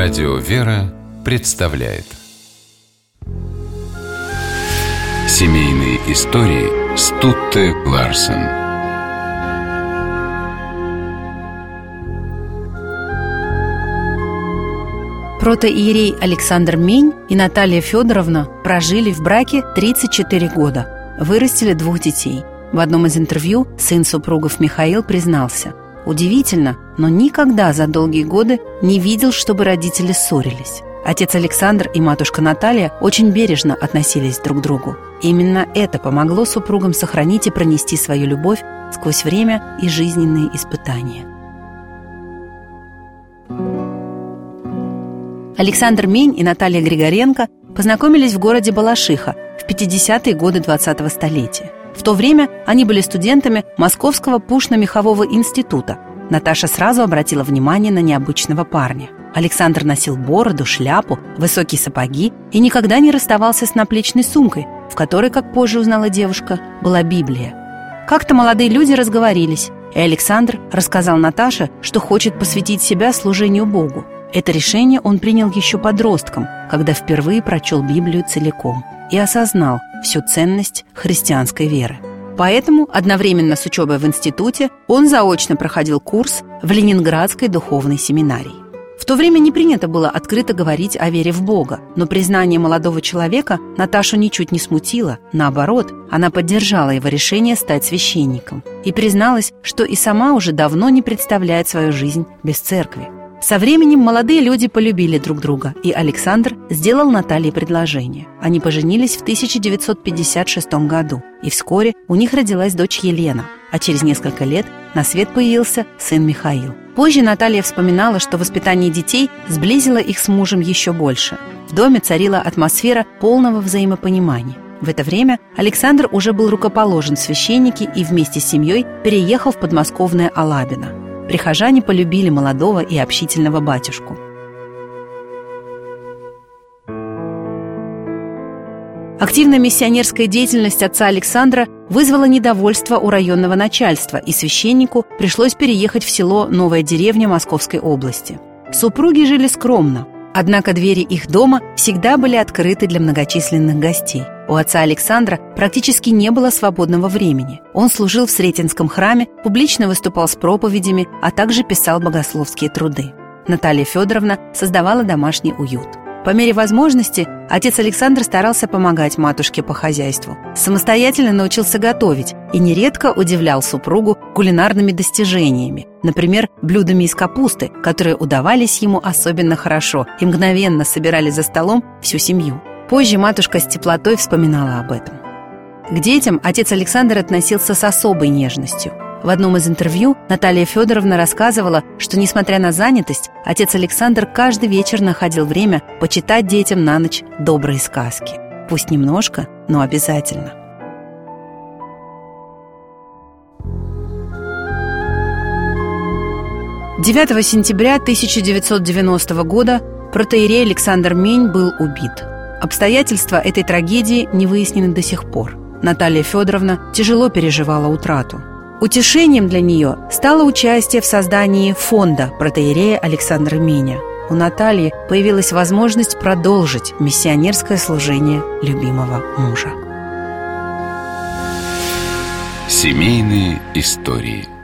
Радио «Вера» представляет. Семейные истории Стутте Ларсен. Протоиерей Александр Мень и Наталья Федоровна прожили в браке 34 года, вырастили двух детей. В одном из интервью сын супругов Михаил признался – Удивительно, но никогда за долгие годы не видел, чтобы родители ссорились. Отец Александр и матушка Наталья очень бережно относились друг к другу. Именно это помогло супругам сохранить и пронести свою любовь сквозь время и жизненные испытания. Александр Мень и Наталья Григоренко познакомились в городе Балашиха в 50-е годы 20-го столетия. В то время они были студентами Московского пушно-мехового института. Наташа сразу обратила внимание на необычного парня. Александр носил бороду, шляпу, высокие сапоги и никогда не расставался с наплечной сумкой, в которой, как позже узнала девушка, была Библия. Как-то молодые люди разговорились, и Александр рассказал Наташе, что хочет посвятить себя служению Богу. Это решение он принял еще подростком, когда впервые прочел Библию целиком и осознал, всю ценность христианской веры. Поэтому одновременно с учебой в институте он заочно проходил курс в Ленинградской духовной семинарии. В то время не принято было открыто говорить о вере в Бога, но признание молодого человека Наташу ничуть не смутило. Наоборот, она поддержала его решение стать священником и призналась, что и сама уже давно не представляет свою жизнь без церкви. Со временем молодые люди полюбили друг друга, и Александр сделал Наталье предложение. Они поженились в 1956 году, и вскоре у них родилась дочь Елена, а через несколько лет на свет появился сын Михаил. Позже Наталья вспоминала, что воспитание детей сблизило их с мужем еще больше. В доме царила атмосфера полного взаимопонимания. В это время Александр уже был рукоположен в священнике и вместе с семьей переехал в подмосковное Алабино прихожане полюбили молодого и общительного батюшку. Активная миссионерская деятельность отца Александра вызвала недовольство у районного начальства, и священнику пришлось переехать в село Новая деревня Московской области. Супруги жили скромно, однако двери их дома всегда были открыты для многочисленных гостей – у отца Александра практически не было свободного времени. Он служил в Сретенском храме, публично выступал с проповедями, а также писал богословские труды. Наталья Федоровна создавала домашний уют. По мере возможности отец Александр старался помогать матушке по хозяйству. Самостоятельно научился готовить и нередко удивлял супругу кулинарными достижениями, например, блюдами из капусты, которые удавались ему особенно хорошо и мгновенно собирали за столом всю семью. Позже матушка с теплотой вспоминала об этом. К детям отец Александр относился с особой нежностью. В одном из интервью Наталья Федоровна рассказывала, что, несмотря на занятость, отец Александр каждый вечер находил время почитать детям на ночь добрые сказки. Пусть немножко, но обязательно. Девятого сентября 1990 года протеерей Александр Мень был убит – Обстоятельства этой трагедии не выяснены до сих пор. Наталья Федоровна тяжело переживала утрату. Утешением для нее стало участие в создании фонда протеерея Александра Меня. У Натальи появилась возможность продолжить миссионерское служение любимого мужа. Семейные истории –